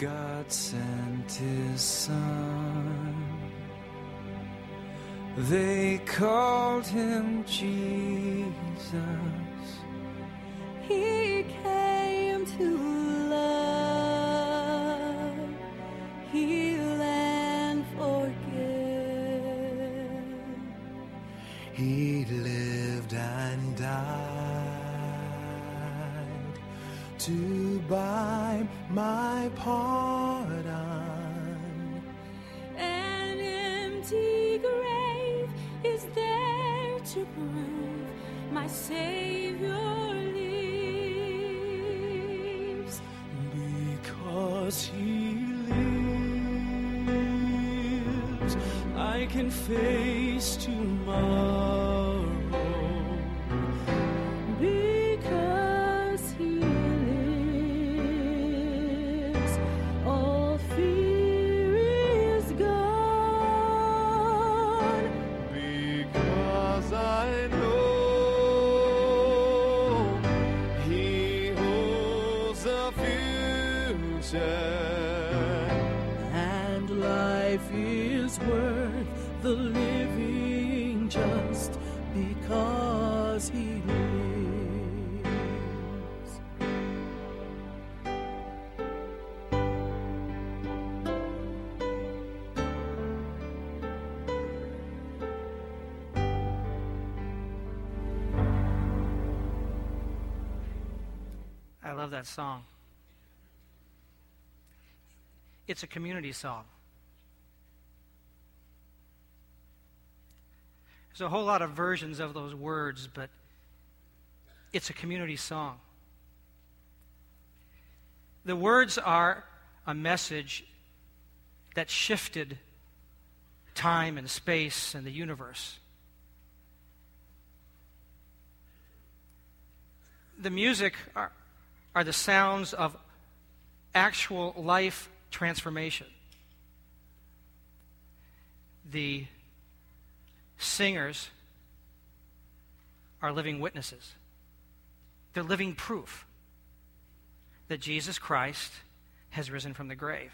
God sent his son. They called him Jesus. He came to love, heal, and forgive. He lived and died to buy my pardon. An empty grave is there to prove my Savior lives. Because he lives, I can face tomorrow. Love that song. It's a community song. There's a whole lot of versions of those words, but it's a community song. The words are a message that shifted time and space and the universe. The music are, are the sounds of actual life transformation. The singers are living witnesses. They're living proof that Jesus Christ has risen from the grave.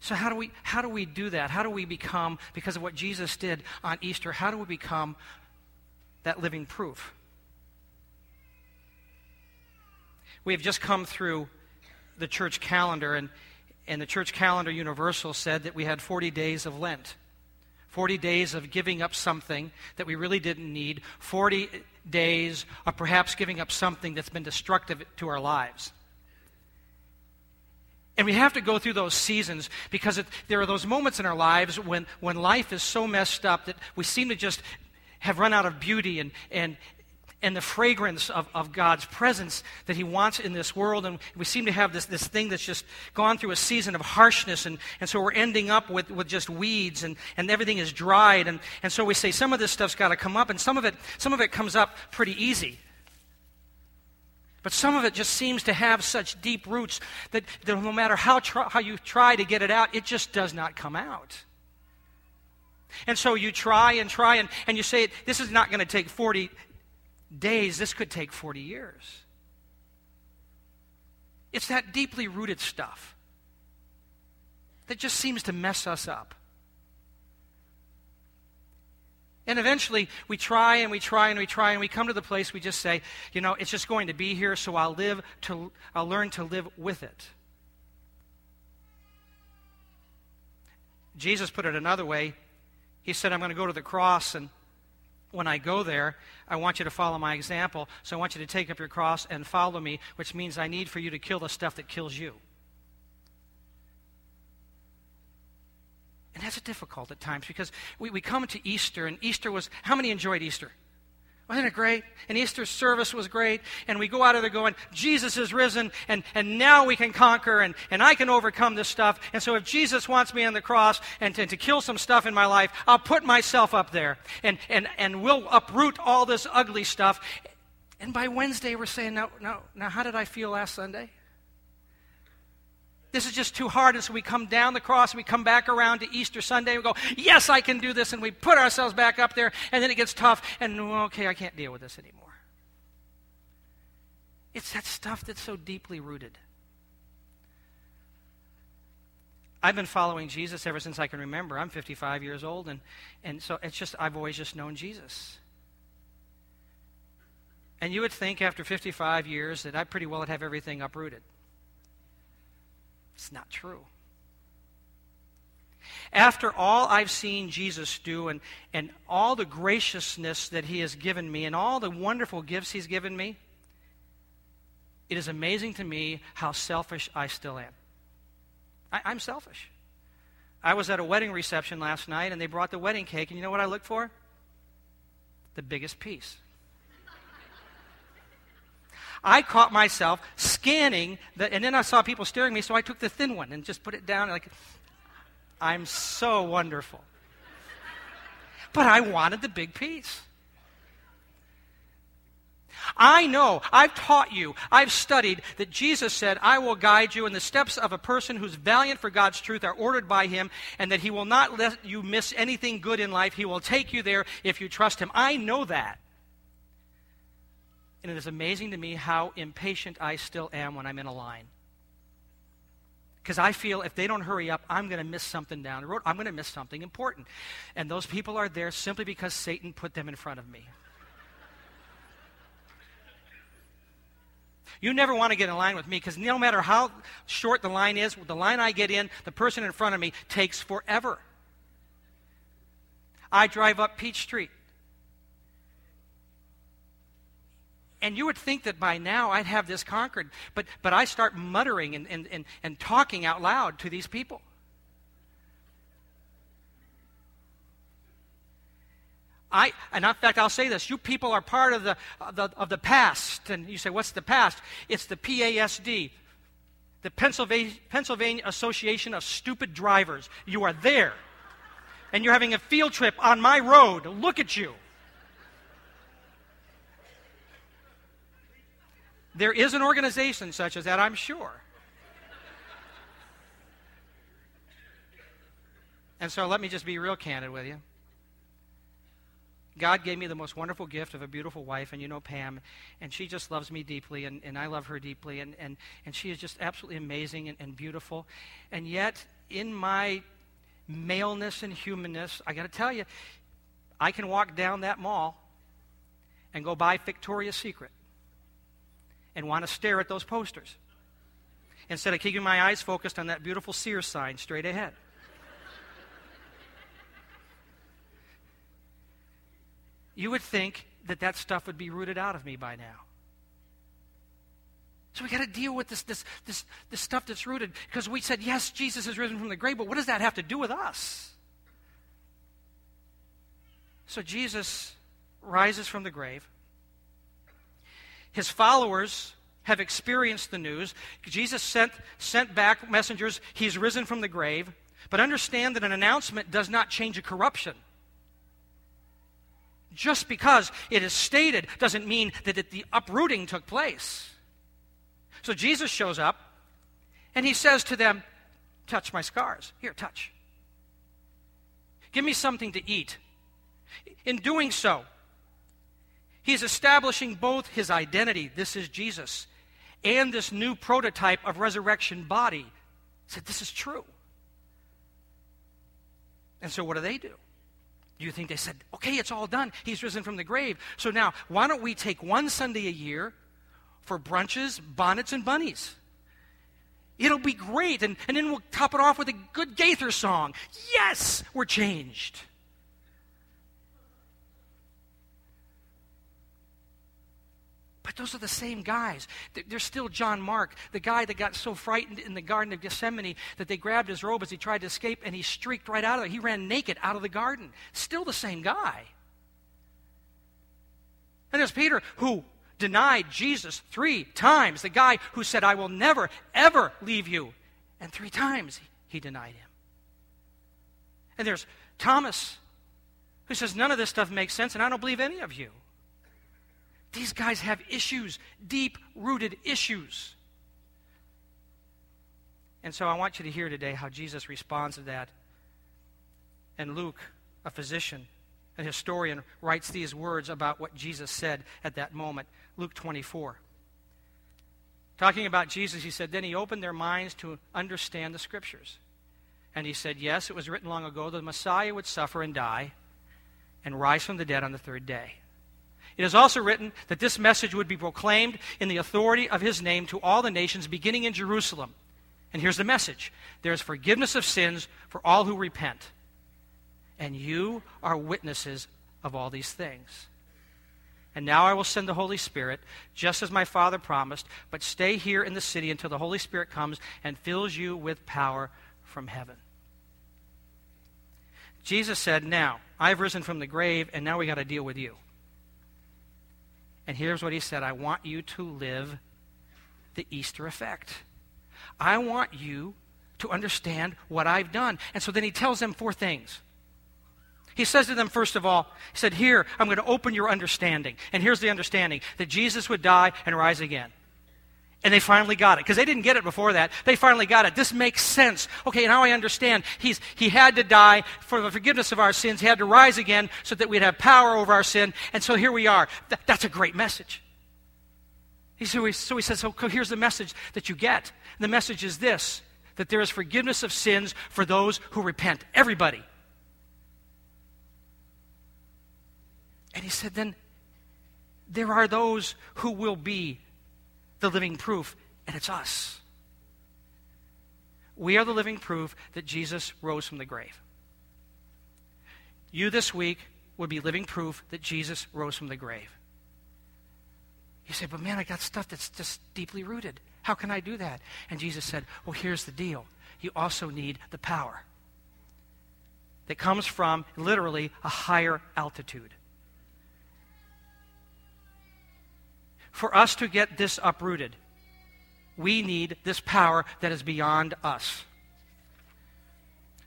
So how do we how do we do that? How do we become because of what Jesus did on Easter? How do we become that living proof? We have just come through the church calendar, and, and the church calendar universal said that we had 40 days of Lent. 40 days of giving up something that we really didn't need. 40 days of perhaps giving up something that's been destructive to our lives. And we have to go through those seasons because it, there are those moments in our lives when, when life is so messed up that we seem to just have run out of beauty and, and, and the fragrance of, of God's presence that He wants in this world. And we seem to have this, this thing that's just gone through a season of harshness. And, and so we're ending up with, with just weeds and, and everything is dried. And, and so we say some of this stuff's got to come up, and some of, it, some of it comes up pretty easy. But some of it just seems to have such deep roots that, that no matter how, try, how you try to get it out, it just does not come out. And so you try and try, and, and you say, This is not going to take 40 days, this could take 40 years. It's that deeply rooted stuff that just seems to mess us up. And eventually, we try and we try and we try and we come to the place we just say, you know, it's just going to be here, so I'll live to, I'll learn to live with it. Jesus put it another way. He said, I'm going to go to the cross, and when I go there, I want you to follow my example. So I want you to take up your cross and follow me, which means I need for you to kill the stuff that kills you. And that's difficult at times because we, we come to Easter, and Easter was, how many enjoyed Easter? Wasn't it great? And Easter service was great. And we go out of there going, Jesus is risen, and, and now we can conquer, and, and I can overcome this stuff. And so if Jesus wants me on the cross and to, to kill some stuff in my life, I'll put myself up there, and, and, and we'll uproot all this ugly stuff. And by Wednesday, we're saying, now, now, now, how did I feel last Sunday? This is just too hard. And so we come down the cross and we come back around to Easter Sunday and we go, Yes, I can do this. And we put ourselves back up there. And then it gets tough. And okay, I can't deal with this anymore. It's that stuff that's so deeply rooted. I've been following Jesus ever since I can remember. I'm 55 years old, and, and so it's just, I've always just known Jesus. And you would think after 55 years that I pretty well would have everything uprooted. It's not true. After all I've seen Jesus do and, and all the graciousness that he has given me and all the wonderful gifts he's given me, it is amazing to me how selfish I still am. I, I'm selfish. I was at a wedding reception last night and they brought the wedding cake, and you know what I looked for? The biggest piece. I caught myself scanning, the, and then I saw people staring at me, so I took the thin one and just put it down. Like, I'm so wonderful. But I wanted the big piece. I know, I've taught you, I've studied that Jesus said, I will guide you in the steps of a person who's valiant for God's truth are ordered by him, and that he will not let you miss anything good in life. He will take you there if you trust him. I know that. And it is amazing to me how impatient I still am when I'm in a line. Because I feel if they don't hurry up, I'm going to miss something down the road. I'm going to miss something important. And those people are there simply because Satan put them in front of me. You never want to get in line with me because no matter how short the line is, the line I get in, the person in front of me takes forever. I drive up Peach Street. And you would think that by now I'd have this conquered, but, but I start muttering and, and, and, and talking out loud to these people. I, and in fact, I'll say this. You people are part of the, of the, of the past. And you say, what's the past? It's the PASD, the Pennsylvania, Pennsylvania Association of Stupid Drivers. You are there. And you're having a field trip on my road. Look at you. There is an organization such as that, I'm sure. And so let me just be real candid with you. God gave me the most wonderful gift of a beautiful wife, and you know Pam, and she just loves me deeply, and, and I love her deeply, and, and, and she is just absolutely amazing and, and beautiful. And yet, in my maleness and humanness, I got to tell you, I can walk down that mall and go buy Victoria's Secret and want to stare at those posters instead of keeping my eyes focused on that beautiful Sears sign straight ahead. you would think that that stuff would be rooted out of me by now. So we got to deal with this, this, this, this stuff that's rooted because we said, yes, Jesus is risen from the grave, but what does that have to do with us? So Jesus rises from the grave. His followers have experienced the news. Jesus sent, sent back messengers. He's risen from the grave. But understand that an announcement does not change a corruption. Just because it is stated doesn't mean that it, the uprooting took place. So Jesus shows up and he says to them, Touch my scars. Here, touch. Give me something to eat. In doing so, he's establishing both his identity, this is Jesus, and this new prototype of resurrection body. He said, This is true. And so, what do they do? Do you think they said, okay, it's all done. He's risen from the grave. So now, why don't we take one Sunday a year for brunches, bonnets, and bunnies? It'll be great. And, and then we'll top it off with a good Gaither song. Yes, we're changed. But those are the same guys. They're still John Mark, the guy that got so frightened in the Garden of Gethsemane that they grabbed his robe as he tried to escape and he streaked right out of there. He ran naked out of the garden. Still the same guy. And there's Peter who denied Jesus three times, the guy who said, I will never, ever leave you. And three times he denied him. And there's Thomas who says, None of this stuff makes sense, and I don't believe any of you. These guys have issues, deep rooted issues. And so I want you to hear today how Jesus responds to that. And Luke, a physician, a historian, writes these words about what Jesus said at that moment. Luke 24. Talking about Jesus, he said, Then he opened their minds to understand the scriptures. And he said, Yes, it was written long ago that the Messiah would suffer and die and rise from the dead on the third day. It is also written that this message would be proclaimed in the authority of his name to all the nations, beginning in Jerusalem. And here's the message there is forgiveness of sins for all who repent. And you are witnesses of all these things. And now I will send the Holy Spirit, just as my Father promised, but stay here in the city until the Holy Spirit comes and fills you with power from heaven. Jesus said, Now, I've risen from the grave, and now we got to deal with you. And here's what he said I want you to live the Easter effect. I want you to understand what I've done. And so then he tells them four things. He says to them, first of all, he said, Here, I'm going to open your understanding. And here's the understanding that Jesus would die and rise again. And they finally got it because they didn't get it before that. They finally got it. This makes sense. Okay, now I understand. He's, he had to die for the forgiveness of our sins. He had to rise again so that we'd have power over our sin. And so here we are. Th- that's a great message. He, so, he, so he says, so here's the message that you get. And the message is this that there is forgiveness of sins for those who repent. Everybody. And he said, then there are those who will be the living proof, and it's us. We are the living proof that Jesus rose from the grave. You this week would be living proof that Jesus rose from the grave. You say, but man, I got stuff that's just deeply rooted. How can I do that? And Jesus said, well, here's the deal. You also need the power that comes from literally a higher altitude. For us to get this uprooted, we need this power that is beyond us.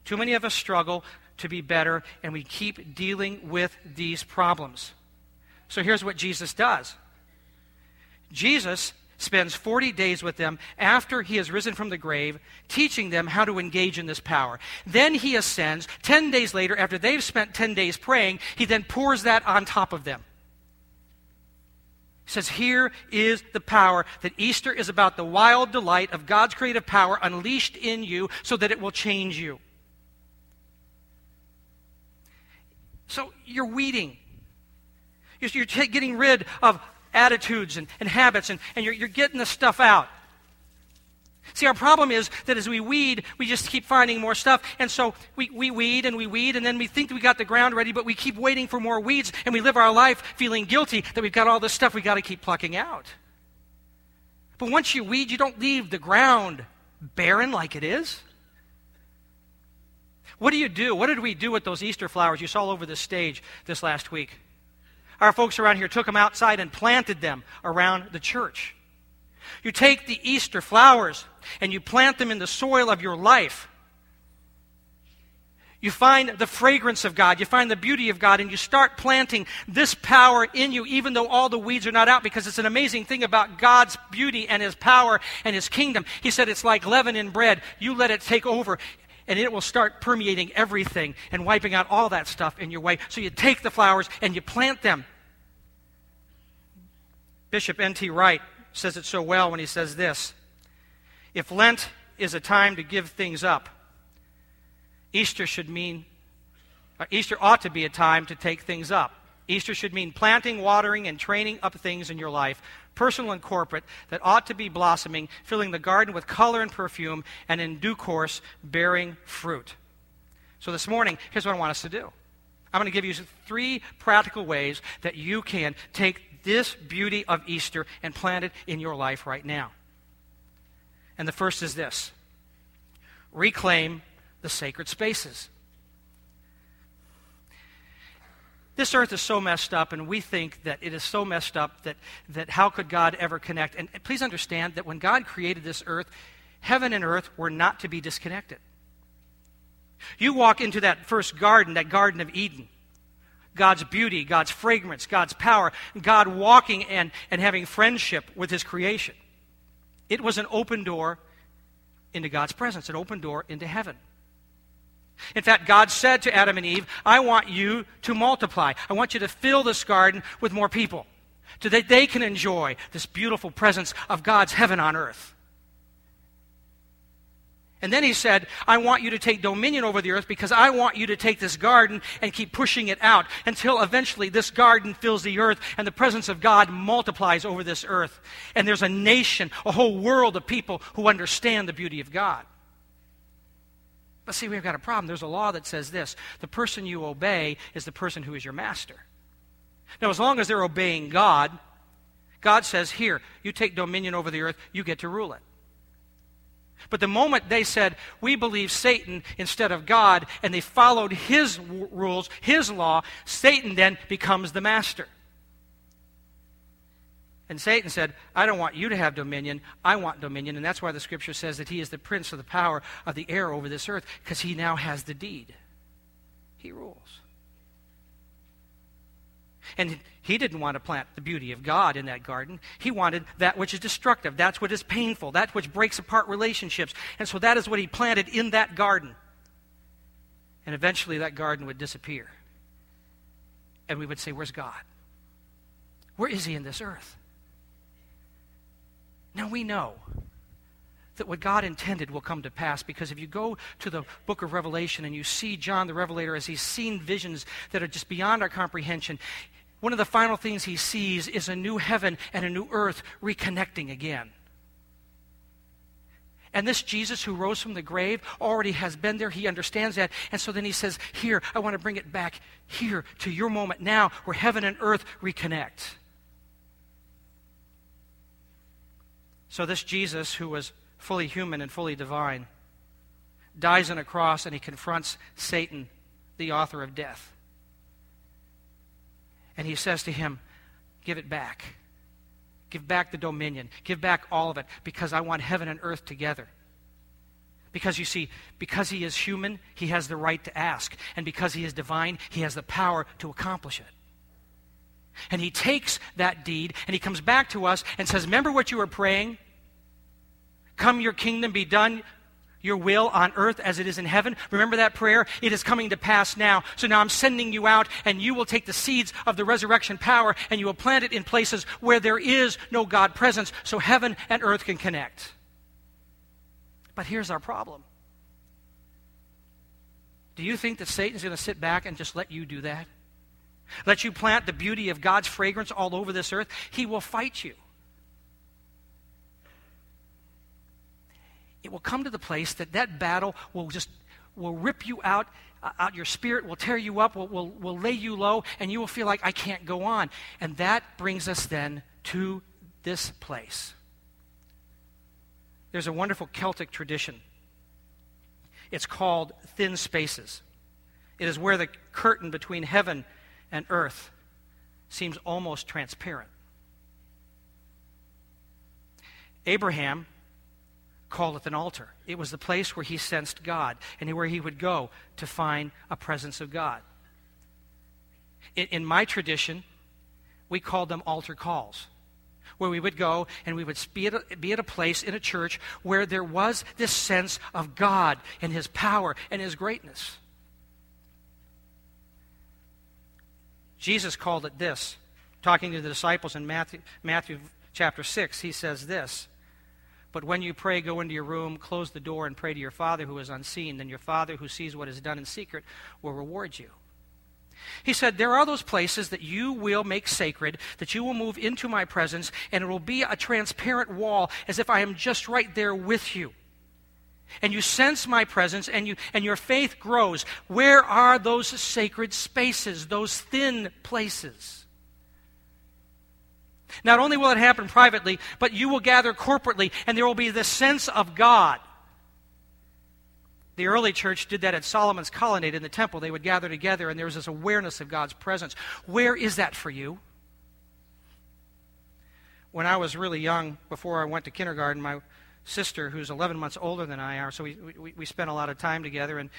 Too many of us struggle to be better, and we keep dealing with these problems. So here's what Jesus does Jesus spends 40 days with them after he has risen from the grave, teaching them how to engage in this power. Then he ascends. 10 days later, after they've spent 10 days praying, he then pours that on top of them. He says, Here is the power that Easter is about the wild delight of God's creative power unleashed in you so that it will change you. So you're weeding. You're, you're t- getting rid of attitudes and, and habits, and, and you're, you're getting the stuff out. See, our problem is that as we weed, we just keep finding more stuff. And so we, we weed and we weed, and then we think we got the ground ready, but we keep waiting for more weeds, and we live our life feeling guilty that we've got all this stuff we got to keep plucking out. But once you weed, you don't leave the ground barren like it is. What do you do? What did we do with those Easter flowers you saw all over the stage this last week? Our folks around here took them outside and planted them around the church. You take the Easter flowers and you plant them in the soil of your life. You find the fragrance of God, you find the beauty of God, and you start planting this power in you, even though all the weeds are not out, because it's an amazing thing about God's beauty and His power and His kingdom. He said it's like leaven in bread. You let it take over, and it will start permeating everything and wiping out all that stuff in your way. So you take the flowers and you plant them. Bishop N.T. Wright says it so well when he says this If Lent is a time to give things up, Easter should mean, uh, Easter ought to be a time to take things up. Easter should mean planting, watering, and training up things in your life, personal and corporate, that ought to be blossoming, filling the garden with color and perfume, and in due course, bearing fruit. So this morning, here's what I want us to do. I'm going to give you three practical ways that you can take this beauty of Easter and plant it in your life right now. And the first is this reclaim the sacred spaces. This earth is so messed up, and we think that it is so messed up that, that how could God ever connect? And please understand that when God created this earth, heaven and earth were not to be disconnected. You walk into that first garden, that Garden of Eden. God's beauty, God's fragrance, God's power, God walking and, and having friendship with His creation. It was an open door into God's presence, an open door into heaven. In fact, God said to Adam and Eve, I want you to multiply. I want you to fill this garden with more people. so that they can enjoy this beautiful presence of God's heaven on earth. And then he said, I want you to take dominion over the earth because I want you to take this garden and keep pushing it out until eventually this garden fills the earth and the presence of God multiplies over this earth. And there's a nation, a whole world of people who understand the beauty of God. But see, we've got a problem. There's a law that says this the person you obey is the person who is your master. Now, as long as they're obeying God, God says, Here, you take dominion over the earth, you get to rule it. But the moment they said, We believe Satan instead of God, and they followed his w- rules, his law, Satan then becomes the master. And Satan said, I don't want you to have dominion. I want dominion. And that's why the scripture says that he is the prince of the power of the air over this earth, because he now has the deed. He rules. And he didn't want to plant the beauty of God in that garden. He wanted that which is destructive, that's what is painful, that which breaks apart relationships. And so that is what he planted in that garden. And eventually that garden would disappear. And we would say, Where's God? Where is he in this earth? Now we know that what God intended will come to pass because if you go to the book of Revelation and you see John the Revelator as he's seen visions that are just beyond our comprehension, one of the final things he sees is a new heaven and a new earth reconnecting again. And this Jesus who rose from the grave already has been there. He understands that. And so then he says, Here, I want to bring it back here to your moment now where heaven and earth reconnect. So this Jesus who was fully human and fully divine dies on a cross and he confronts Satan, the author of death. And he says to him, Give it back. Give back the dominion. Give back all of it because I want heaven and earth together. Because you see, because he is human, he has the right to ask. And because he is divine, he has the power to accomplish it. And he takes that deed and he comes back to us and says, Remember what you were praying? Come, your kingdom be done, your will on earth as it is in heaven. Remember that prayer? It is coming to pass now. So now I'm sending you out, and you will take the seeds of the resurrection power and you will plant it in places where there is no God presence so heaven and earth can connect. But here's our problem. Do you think that Satan's going to sit back and just let you do that? Let you plant the beauty of God's fragrance all over this earth? He will fight you. It will come to the place that that battle will just will rip you out uh, out your spirit will tear you up will, will, will lay you low and you will feel like i can't go on. And that brings us then to this place. There's a wonderful celtic tradition. It's called thin spaces. It is where the curtain between heaven and earth seems almost transparent. Abraham call it an altar. It was the place where he sensed God and where he would go to find a presence of God. In, in my tradition, we called them altar calls, where we would go and we would be at, a, be at a place in a church where there was this sense of God and his power and his greatness. Jesus called it this. Talking to the disciples in Matthew, Matthew chapter 6, he says this but when you pray, go into your room, close the door, and pray to your Father who is unseen. Then your Father who sees what is done in secret will reward you. He said, There are those places that you will make sacred, that you will move into my presence, and it will be a transparent wall as if I am just right there with you. And you sense my presence, and, you, and your faith grows. Where are those sacred spaces, those thin places? Not only will it happen privately, but you will gather corporately, and there will be this sense of God. The early church did that at Solomon's colonnade in the temple. They would gather together, and there was this awareness of God's presence. Where is that for you? When I was really young, before I went to kindergarten, my sister, who's 11 months older than I are, so we, we, we spent a lot of time together, and,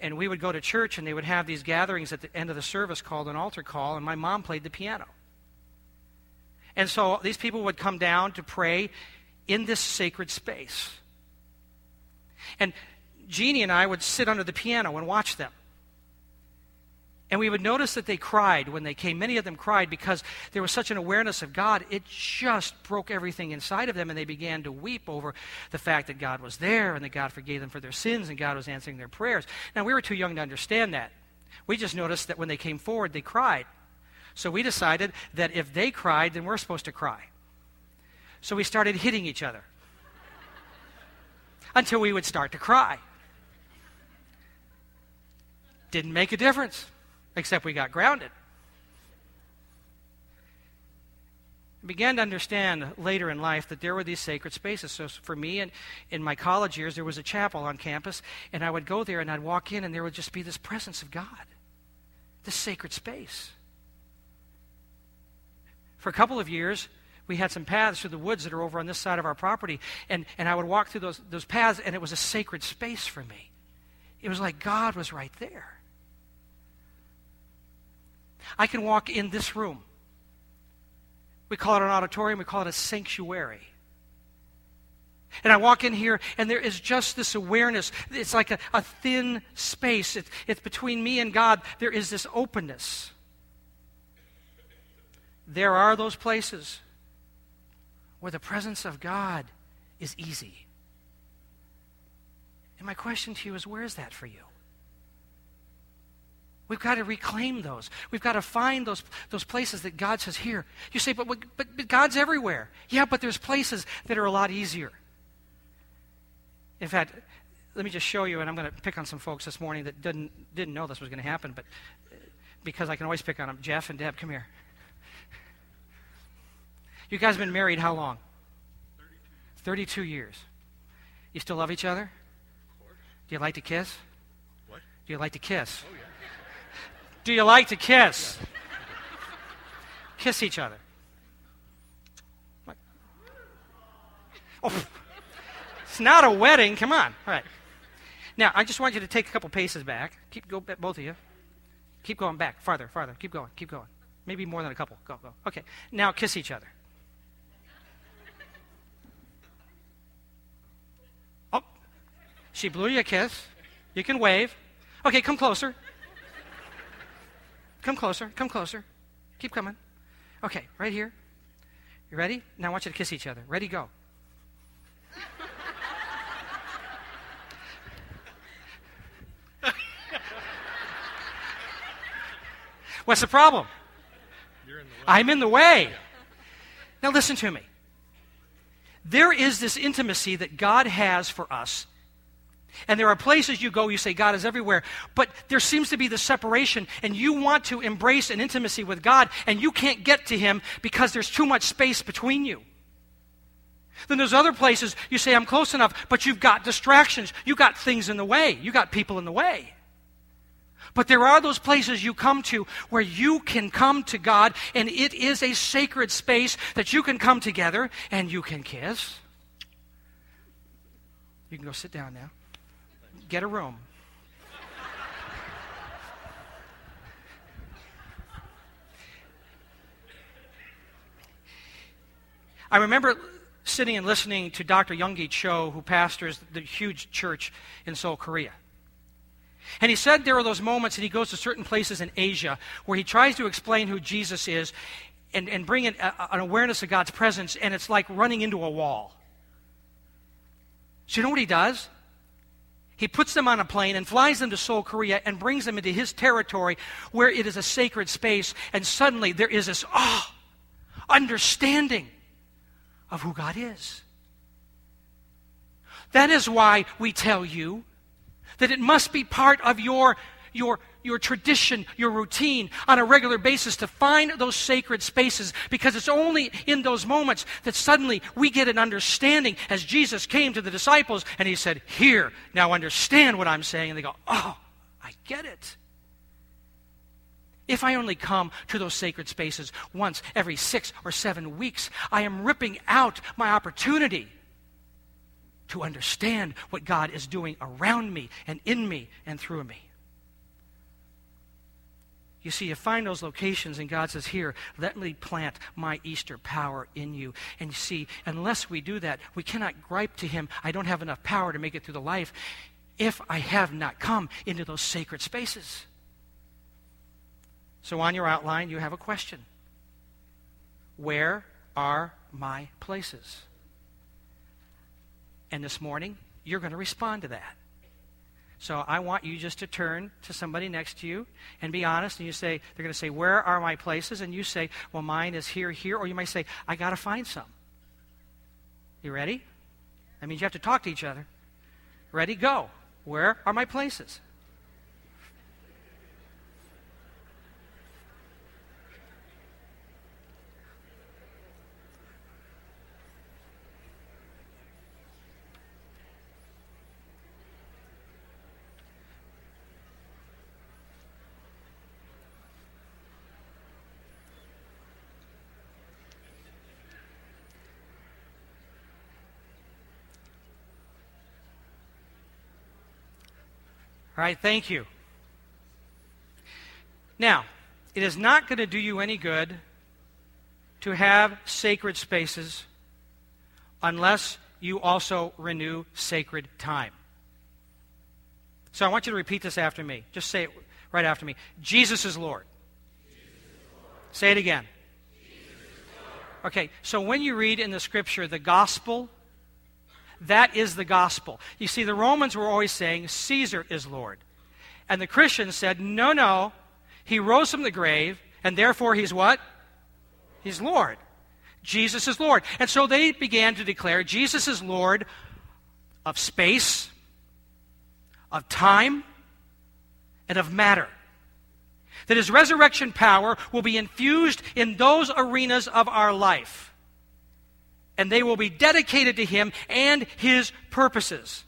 and we would go to church, and they would have these gatherings at the end of the service called an altar call, and my mom played the piano. And so these people would come down to pray in this sacred space. And Jeannie and I would sit under the piano and watch them. And we would notice that they cried when they came. Many of them cried because there was such an awareness of God. It just broke everything inside of them, and they began to weep over the fact that God was there and that God forgave them for their sins and God was answering their prayers. Now, we were too young to understand that. We just noticed that when they came forward, they cried. So we decided that if they cried, then we're supposed to cry. So we started hitting each other until we would start to cry. Didn't make a difference, except we got grounded. I began to understand later in life that there were these sacred spaces. So for me, and in my college years, there was a chapel on campus, and I would go there and I'd walk in, and there would just be this presence of God, this sacred space. For a couple of years, we had some paths through the woods that are over on this side of our property, and, and I would walk through those, those paths, and it was a sacred space for me. It was like God was right there. I can walk in this room. We call it an auditorium, we call it a sanctuary. And I walk in here, and there is just this awareness. It's like a, a thin space. It, it's between me and God. There is this openness. There are those places where the presence of God is easy. And my question to you is where is that for you? We've got to reclaim those. We've got to find those, those places that God says, here. You say, but, but, but God's everywhere. Yeah, but there's places that are a lot easier. In fact, let me just show you, and I'm going to pick on some folks this morning that didn't, didn't know this was going to happen, but uh, because I can always pick on them. Jeff and Deb, come here. You guys have been married how long? 32 years. You still love each other? Do you like to kiss? What? Do you like to kiss? Oh, yeah. Do you like to kiss? Kiss each other. What? Oh, it's not a wedding. Come on. All right. Now, I just want you to take a couple paces back. Keep go both of you. Keep going back, farther, farther. Keep going, keep going. Maybe more than a couple. Go, go. Okay. Now kiss each other. She blew you a kiss. You can wave. Okay, come closer. Come closer. Come closer. Keep coming. Okay, right here. You ready? Now I want you to kiss each other. Ready, go. What's the problem? You're in the way. I'm in the way. Now listen to me. There is this intimacy that God has for us. And there are places you go, you say, God is everywhere. But there seems to be the separation, and you want to embrace an intimacy with God, and you can't get to Him because there's too much space between you. Then there's other places you say, I'm close enough, but you've got distractions. You've got things in the way. You've got people in the way. But there are those places you come to where you can come to God, and it is a sacred space that you can come together and you can kiss. You can go sit down now. Get a room. I remember sitting and listening to Dr. Yonggi Cho, who pastors the huge church in Seoul, Korea. And he said there are those moments, and he goes to certain places in Asia where he tries to explain who Jesus is and, and bring in a, an awareness of God's presence, and it's like running into a wall. So, you know what he does? He puts them on a plane and flies them to Seoul, Korea, and brings them into his territory where it is a sacred space, and suddenly there is this, oh, understanding of who God is. That is why we tell you that it must be part of your, your, your tradition, your routine on a regular basis to find those sacred spaces because it's only in those moments that suddenly we get an understanding as Jesus came to the disciples and he said, Here, now understand what I'm saying. And they go, Oh, I get it. If I only come to those sacred spaces once every six or seven weeks, I am ripping out my opportunity to understand what God is doing around me and in me and through me. You see, you find those locations, and God says, Here, let me plant my Easter power in you. And you see, unless we do that, we cannot gripe to Him, I don't have enough power to make it through the life if I have not come into those sacred spaces. So on your outline, you have a question Where are my places? And this morning, you're going to respond to that. So I want you just to turn to somebody next to you and be honest. And you say, they're going to say, Where are my places? And you say, Well, mine is here, here. Or you might say, I got to find some. You ready? That means you have to talk to each other. Ready? Go. Where are my places? All right, thank you. Now, it is not going to do you any good to have sacred spaces unless you also renew sacred time. So I want you to repeat this after me. Just say it right after me. Jesus is Lord. Say it again. Okay, so when you read in the scripture the gospel, that is the gospel. You see, the Romans were always saying Caesar is Lord. And the Christians said, no, no, he rose from the grave, and therefore he's what? He's Lord. Jesus is Lord. And so they began to declare Jesus is Lord of space, of time, and of matter. That his resurrection power will be infused in those arenas of our life. And they will be dedicated to him and his purposes.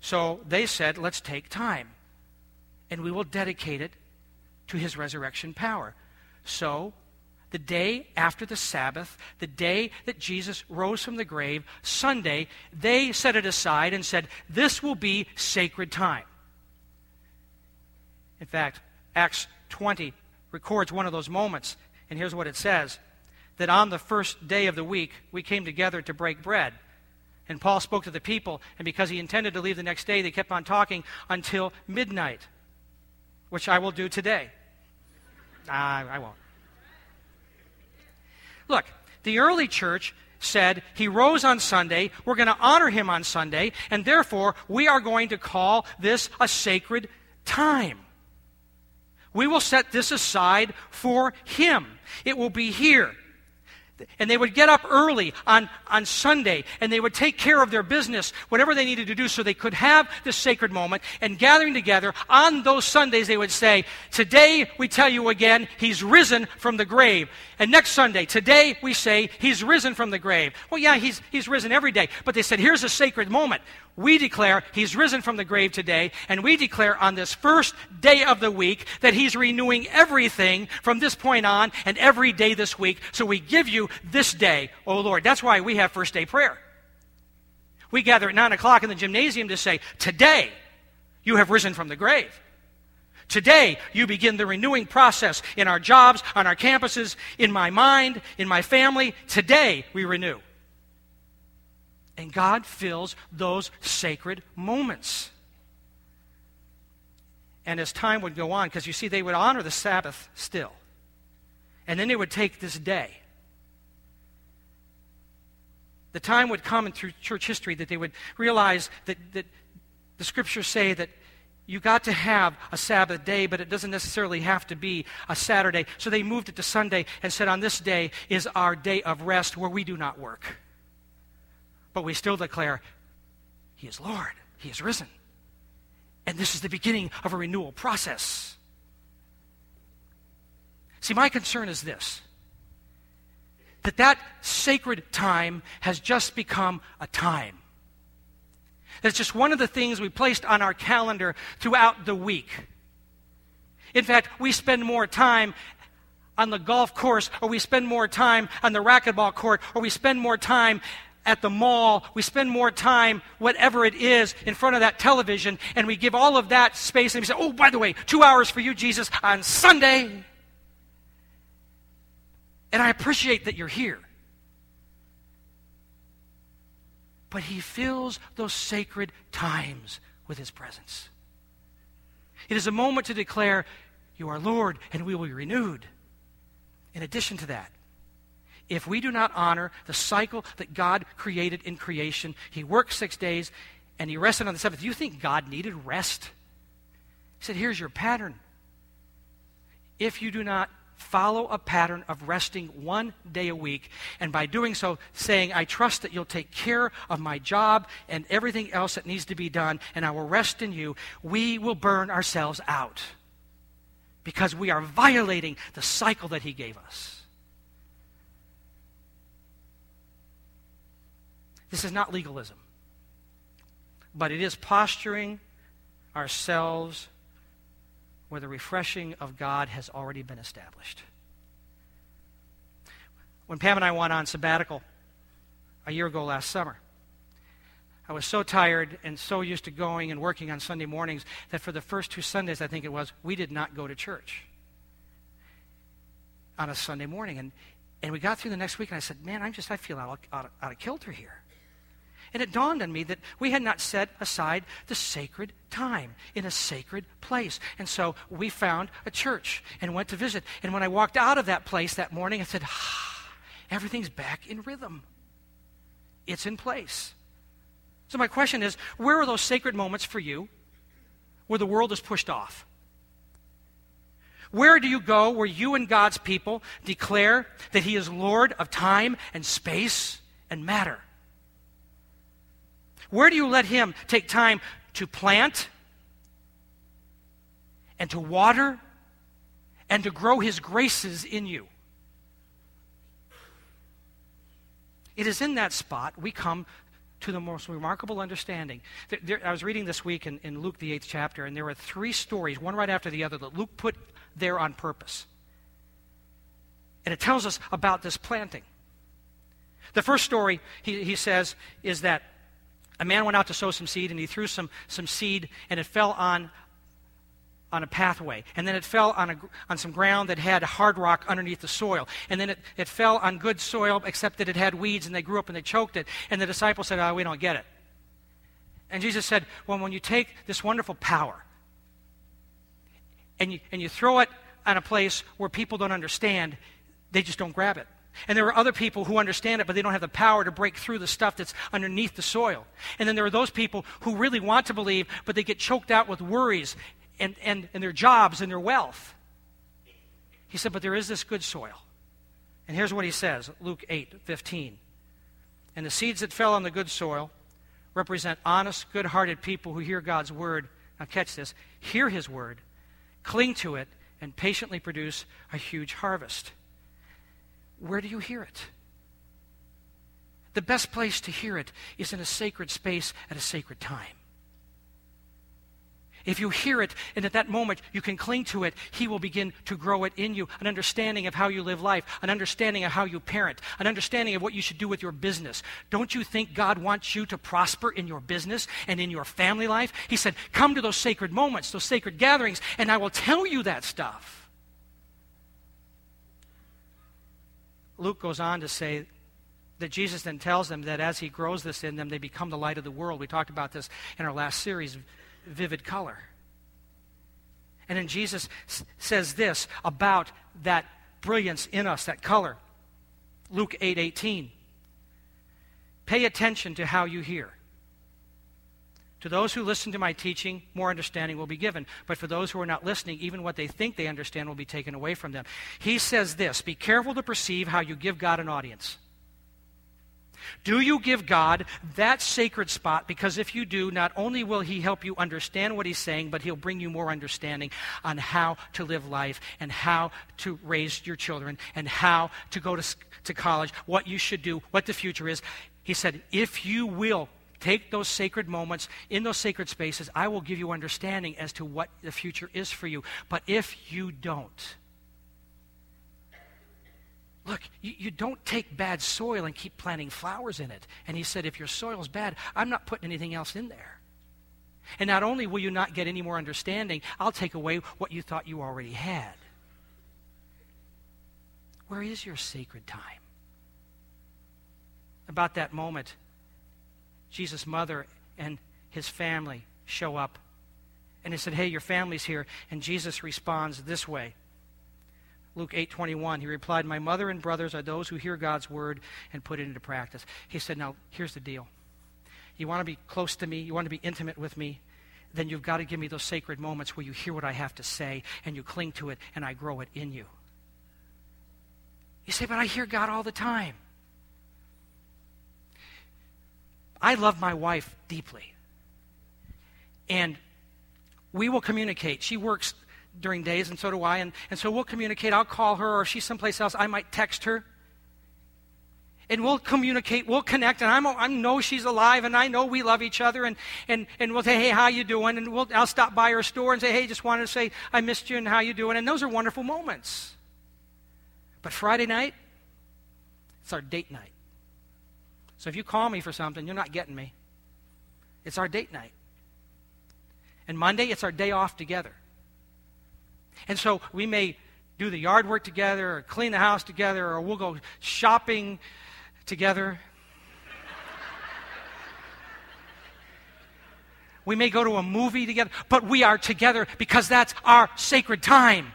So they said, let's take time. And we will dedicate it to his resurrection power. So the day after the Sabbath, the day that Jesus rose from the grave, Sunday, they set it aside and said, This will be sacred time. In fact, Acts 20 records one of those moments, and here's what it says that on the first day of the week, we came together to break bread. And Paul spoke to the people, and because he intended to leave the next day, they kept on talking until midnight, which I will do today. Ah, I won't. Look, the early church said he rose on Sunday, we're going to honor him on Sunday, and therefore we are going to call this a sacred time. We will set this aside for him. It will be here. And they would get up early on, on Sunday and they would take care of their business, whatever they needed to do, so they could have this sacred moment. And gathering together on those Sundays, they would say, Today we tell you again, He's risen from the grave. And next Sunday, today we say, He's risen from the grave. Well, yeah, He's, he's risen every day. But they said, Here's a sacred moment. We declare He's risen from the grave today, and we declare on this first day of the week that He's renewing everything from this point on and every day this week. So we give you this day, oh Lord. That's why we have first day prayer. We gather at 9 o'clock in the gymnasium to say, Today you have risen from the grave. Today, you begin the renewing process in our jobs, on our campuses, in my mind, in my family. Today, we renew. And God fills those sacred moments. And as time would go on, because you see, they would honor the Sabbath still. And then they would take this day. The time would come in through church history that they would realize that, that the scriptures say that you got to have a Sabbath day, but it doesn't necessarily have to be a Saturday. So they moved it to Sunday and said, on this day is our day of rest where we do not work. But we still declare, He is Lord, He is risen. And this is the beginning of a renewal process. See, my concern is this that that sacred time has just become a time it's just one of the things we placed on our calendar throughout the week. In fact, we spend more time on the golf course, or we spend more time on the racquetball court, or we spend more time at the mall, we spend more time, whatever it is, in front of that television, and we give all of that space, and we say, oh, by the way, two hours for you, Jesus, on Sunday. And I appreciate that you're here. but he fills those sacred times with his presence. It is a moment to declare, You are Lord, and we will be renewed. In addition to that, if we do not honor the cycle that God created in creation, He worked six days and He rested on the seventh. Do you think God needed rest? He said, Here's your pattern. If you do not follow a pattern of resting one day a week, and by doing so, saying, I trust that you'll take care of my job and everything else that needs to be done, and I will rest in you, we will burn ourselves out because we are violating the cycle that He gave us. This is not legalism, but it is posturing ourselves where the refreshing of God has already been established. When Pam and I went on sabbatical a year ago last summer, I was so tired and so used to going and working on Sunday mornings that for the first two Sundays, I think it was, we did not go to church on a Sunday morning. And, and we got through the next week, and I said, Man, I'm just, I feel out out out of kilter here. And it dawned on me that we had not set aside the sacred time in a sacred place. And so we found a church and went to visit. And when I walked out of that place that morning, I said, ah, everything's back in rhythm. It's in place. So my question is where are those sacred moments for you where the world is pushed off? Where do you go where you and God's people declare that He is Lord of time and space and matter? Where do you let Him take time to plant and to water and to grow His graces in you? It is in that spot we come to the most remarkable understanding. There, there, I was reading this week in, in Luke, the eighth chapter, and there were three stories, one right after the other, that Luke put there on purpose. And it tells us about this planting. The first story, he, he says, is that a man went out to sow some seed, and he threw some, some seed, and it fell on, on a pathway. And then it fell on, a, on some ground that had hard rock underneath the soil. And then it, it fell on good soil, except that it had weeds, and they grew up and they choked it. And the disciples said, Oh, we don't get it. And Jesus said, Well, when you take this wonderful power and you, and you throw it on a place where people don't understand, they just don't grab it. And there are other people who understand it, but they don't have the power to break through the stuff that's underneath the soil. And then there are those people who really want to believe, but they get choked out with worries and, and, and their jobs and their wealth. He said, but there is this good soil. And here's what he says Luke 8 15. And the seeds that fell on the good soil represent honest, good hearted people who hear God's word. Now, catch this hear his word, cling to it, and patiently produce a huge harvest. Where do you hear it? The best place to hear it is in a sacred space at a sacred time. If you hear it and at that moment you can cling to it, He will begin to grow it in you. An understanding of how you live life, an understanding of how you parent, an understanding of what you should do with your business. Don't you think God wants you to prosper in your business and in your family life? He said, Come to those sacred moments, those sacred gatherings, and I will tell you that stuff. Luke goes on to say that Jesus then tells them that as he grows this in them, they become the light of the world. We talked about this in our last series, Vivid Color. And then Jesus says this about that brilliance in us, that color. Luke 8 18. Pay attention to how you hear. To those who listen to my teaching, more understanding will be given. But for those who are not listening, even what they think they understand will be taken away from them. He says this Be careful to perceive how you give God an audience. Do you give God that sacred spot? Because if you do, not only will He help you understand what He's saying, but He'll bring you more understanding on how to live life and how to raise your children and how to go to, to college, what you should do, what the future is. He said, if you will take those sacred moments in those sacred spaces, I will give you understanding as to what the future is for you. But if you don't, Look, you, you, don't take bad soil and keep planting flowers in it. And he said, if your soil's bad, I'm not putting anything else in there. And not only will you not get any more understanding, I'll take away what you thought you already had. Where is your sacred time? About that moment, Jesus' mother and his family show up. And they said, Hey, your family's here. And Jesus responds this way. Luke 8:21 he replied my mother and brothers are those who hear God's word and put it into practice. He said now here's the deal. You want to be close to me, you want to be intimate with me, then you've got to give me those sacred moments where you hear what I have to say and you cling to it and I grow it in you. You say but I hear God all the time. I love my wife deeply. And we will communicate. She works during days, and so do I. And, and so we'll communicate. I'll call her, or if she's someplace else, I might text her. And we'll communicate, we'll connect, and I'm, I know she's alive, and I know we love each other, and, and, and we'll say, hey, how you doing? And we'll, I'll stop by her store and say, hey, just wanted to say I missed you and how you doing? And those are wonderful moments. But Friday night, it's our date night. So if you call me for something, you're not getting me. It's our date night. And Monday, it's our day off together. And so we may do the yard work together or clean the house together or we'll go shopping together. we may go to a movie together, but we are together because that's our sacred time.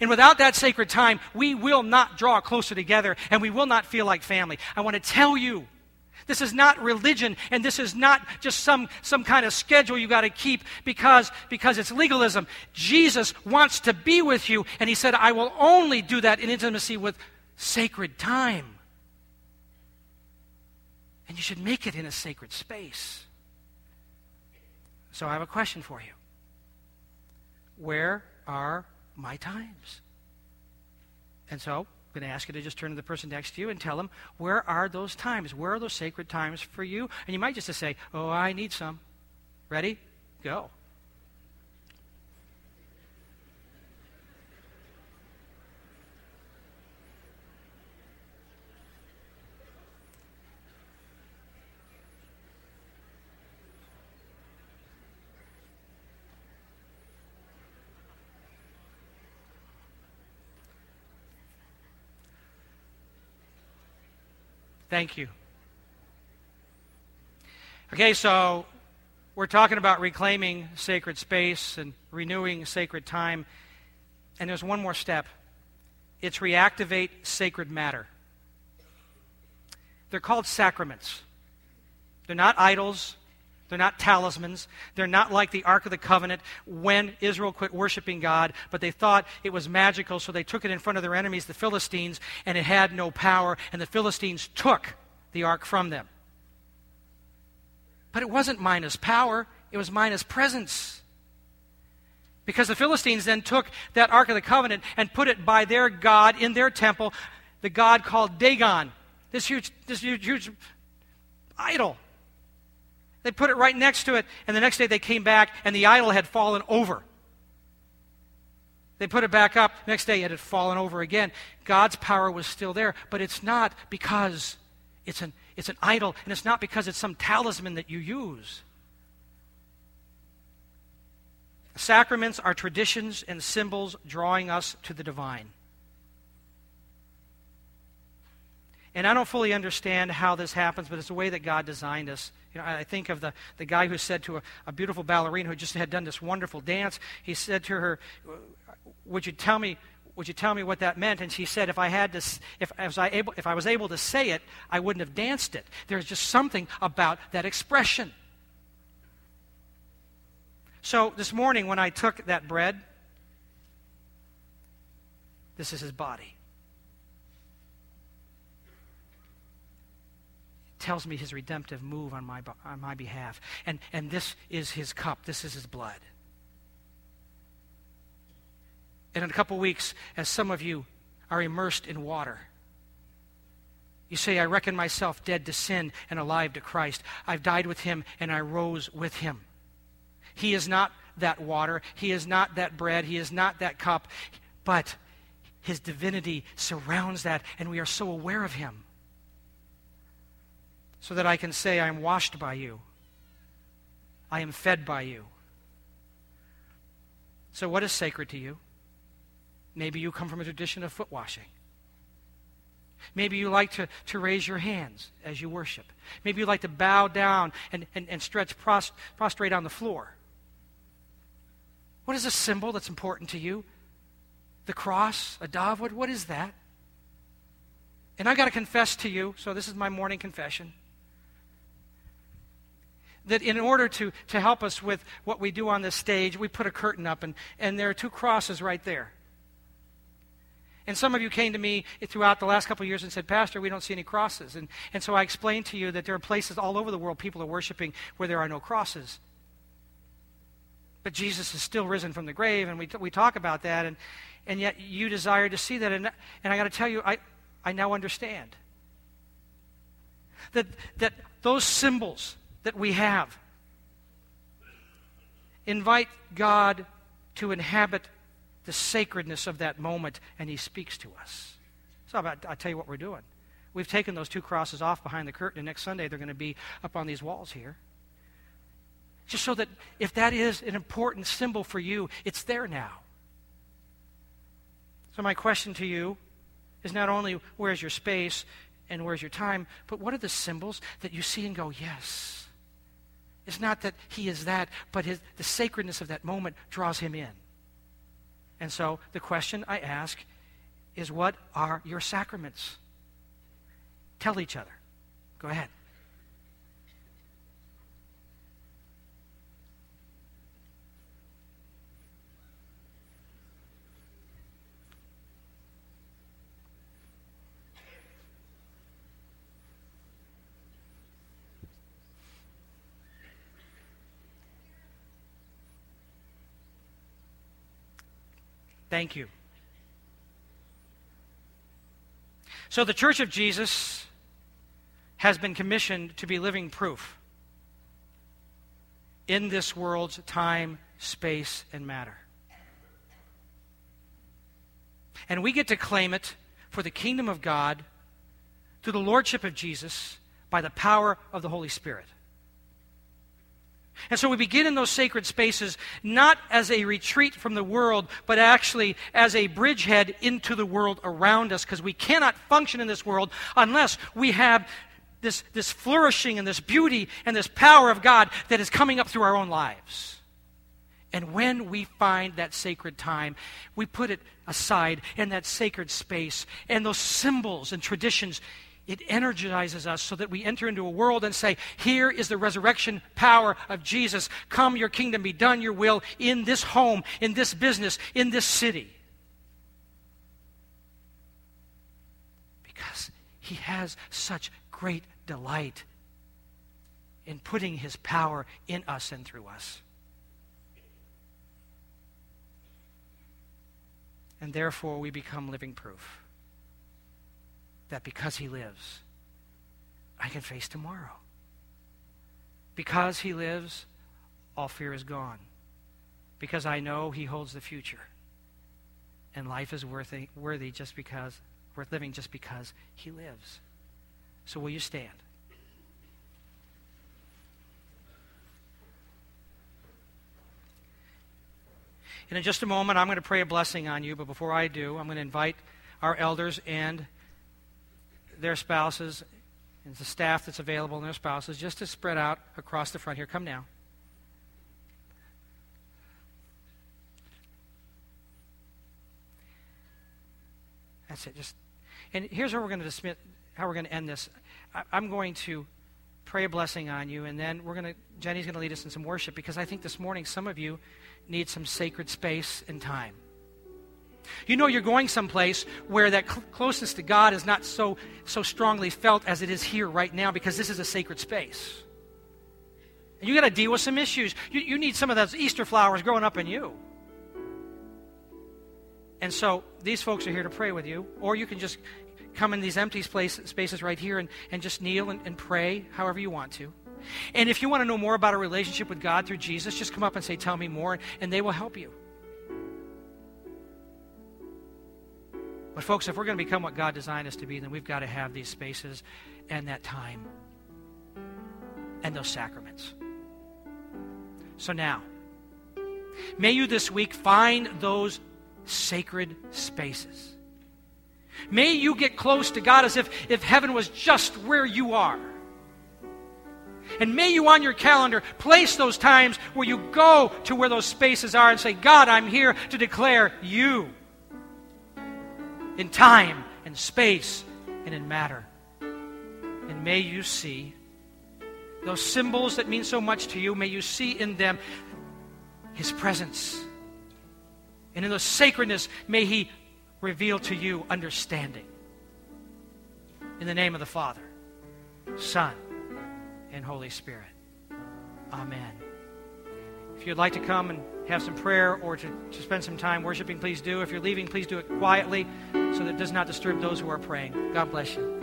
And without that sacred time, we will not draw closer together and we will not feel like family. I want to tell you this is not religion, and this is not just some, some kind of schedule you got to keep because, because it's legalism. Jesus wants to be with you, and he said, I will only do that in intimacy with sacred time. And you should make it in a sacred space. So I have a question for you. Where are my times? And so I'm going to ask you to just turn to the person next to you and tell them, where are those times? Where are those sacred times for you? And you might just say, oh, I need some. Ready? Go. Thank you. Okay, so we're talking about reclaiming sacred space and renewing sacred time. And there's one more step it's reactivate sacred matter. They're called sacraments. They're not idols. They're not talismans. They're not like the Ark of the Covenant when Israel quit worshiping God, but they thought it was magical, so they took it in front of their enemies, the Philistines, and it had no power, and the Philistines took the ark from them. But it wasn't minus power, it was minus presence. Because the Philistines then took that Ark of the Covenant and put it by their God in their temple, the God called Dagon, this huge, this huge, huge idol. They put it right next to it, and the next day they came back, and the idol had fallen over. They put it back up. Next day it had fallen over again. God's power was still there, but it's not because it's an, it's an idol, and it's not because it's some talisman that you use. Sacraments are traditions and symbols drawing us to the divine. And I don't fully understand how this happens, but it's the way that God designed us. You know, I think of the, the guy who said to a, a beautiful ballerina who just had done this wonderful dance, he said to her, Would you tell me would you tell me what that meant? And she said, if I had to, if, if, I able, if I was able to say it, I wouldn't have danced it. There's just something about that expression. So this morning, when I took that bread, this is his body. Tells me his redemptive move on my, on my behalf. And, and this is his cup, this is his blood. And in a couple weeks, as some of you are immersed in water, you say, I reckon myself dead to sin and alive to Christ. I've died with him and I rose with him. He is not that water. He is not that bread. He is not that cup. But his divinity surrounds that, and we are so aware of him so that I can say, I am washed by you. I am fed by you. So, what is sacred to you? Maybe you come from a tradition of foot washing. Maybe you like to, to raise your hands as you worship. Maybe you like to bow down and, and, and stretch prost, prostrate on the floor. What is a symbol that's important to you? The cross, a dove, what, what is that? And I've got to confess to you, so this is my morning confession, that in order to, to help us with what we do on this stage, we put a curtain up, and, and there are two crosses right there. And some of you came to me throughout the last couple of years and said, Pastor, we don't see any crosses. And, and so I explained to you that there are places all over the world people are worshiping where there are no crosses. But Jesus is still risen from the grave, and we, we talk about that, and, and yet you desire to see that. And, and I got to tell you, I, I now understand that, that those symbols that we have invite God to inhabit the sacredness of that moment, and He speaks to us. So I'll tell you what we're doing. We've taken those two crosses off behind the curtain, and next Sunday they're going to be up on these walls here. Just so that if that is an important symbol for you, it's there now. So, my question to you is not only where's your space and where's your time, but what are the symbols that you see and go, yes? It's not that he is that, but his, the sacredness of that moment draws him in. And so the question I ask is what are your sacraments? Tell each other. Go ahead. Thank you. So, the Church of Jesus has been commissioned to be living proof in this world's time, space, and matter. And we get to claim it for the kingdom of God through the lordship of Jesus by the power of the Holy Spirit. And so we begin in those sacred spaces not as a retreat from the world, but actually as a bridgehead into the world around us, because we cannot function in this world unless we have this, this flourishing and this beauty and this power of God that is coming up through our own lives. And when we find that sacred time, we put it aside in that sacred space, and those symbols and traditions it energizes us so that we enter into a world and say, Here is the resurrection power of Jesus. Come, your kingdom be done, your will in this home, in this business, in this city. Because he has such great delight in putting his power in us and through us. And therefore, we become living proof that because he lives, I can face tomorrow. Because he lives, all fear is gone. Because I know he holds the future. And life is worthy, worthy just because, worth living just because he lives. So will you stand? And in just a moment, I'm going to pray a blessing on you. But before I do, I'm going to invite our elders and their spouses and the staff that's available and their spouses just to spread out across the front here. Come now. That's it. Just and here's how we're going to dismiss, how we're going to end this. I, I'm going to pray a blessing on you, and then we're going to Jenny's going to lead us in some worship because I think this morning some of you need some sacred space and time. You know you're going someplace where that cl- closeness to God is not so, so strongly felt as it is here right now because this is a sacred space. And you got to deal with some issues. You, you need some of those Easter flowers growing up in you. And so these folks are here to pray with you, or you can just come in these empty space, spaces right here and, and just kneel and, and pray however you want to. And if you want to know more about a relationship with God through Jesus, just come up and say, Tell me more, and they will help you. But, folks, if we're going to become what God designed us to be, then we've got to have these spaces and that time and those sacraments. So now, may you this week find those sacred spaces. May you get close to God as if, if heaven was just where you are. And may you on your calendar place those times where you go to where those spaces are and say, God, I'm here to declare you in time and space and in matter. And may you see those symbols that mean so much to you, may you see in them His presence. And in the sacredness, may He reveal to you understanding. In the name of the Father, Son, and Holy Spirit. Amen. If you'd like to come and have some prayer or to, to spend some time worshiping, please do. If you're leaving, please do it quietly so that it does not disturb those who are praying. God bless you.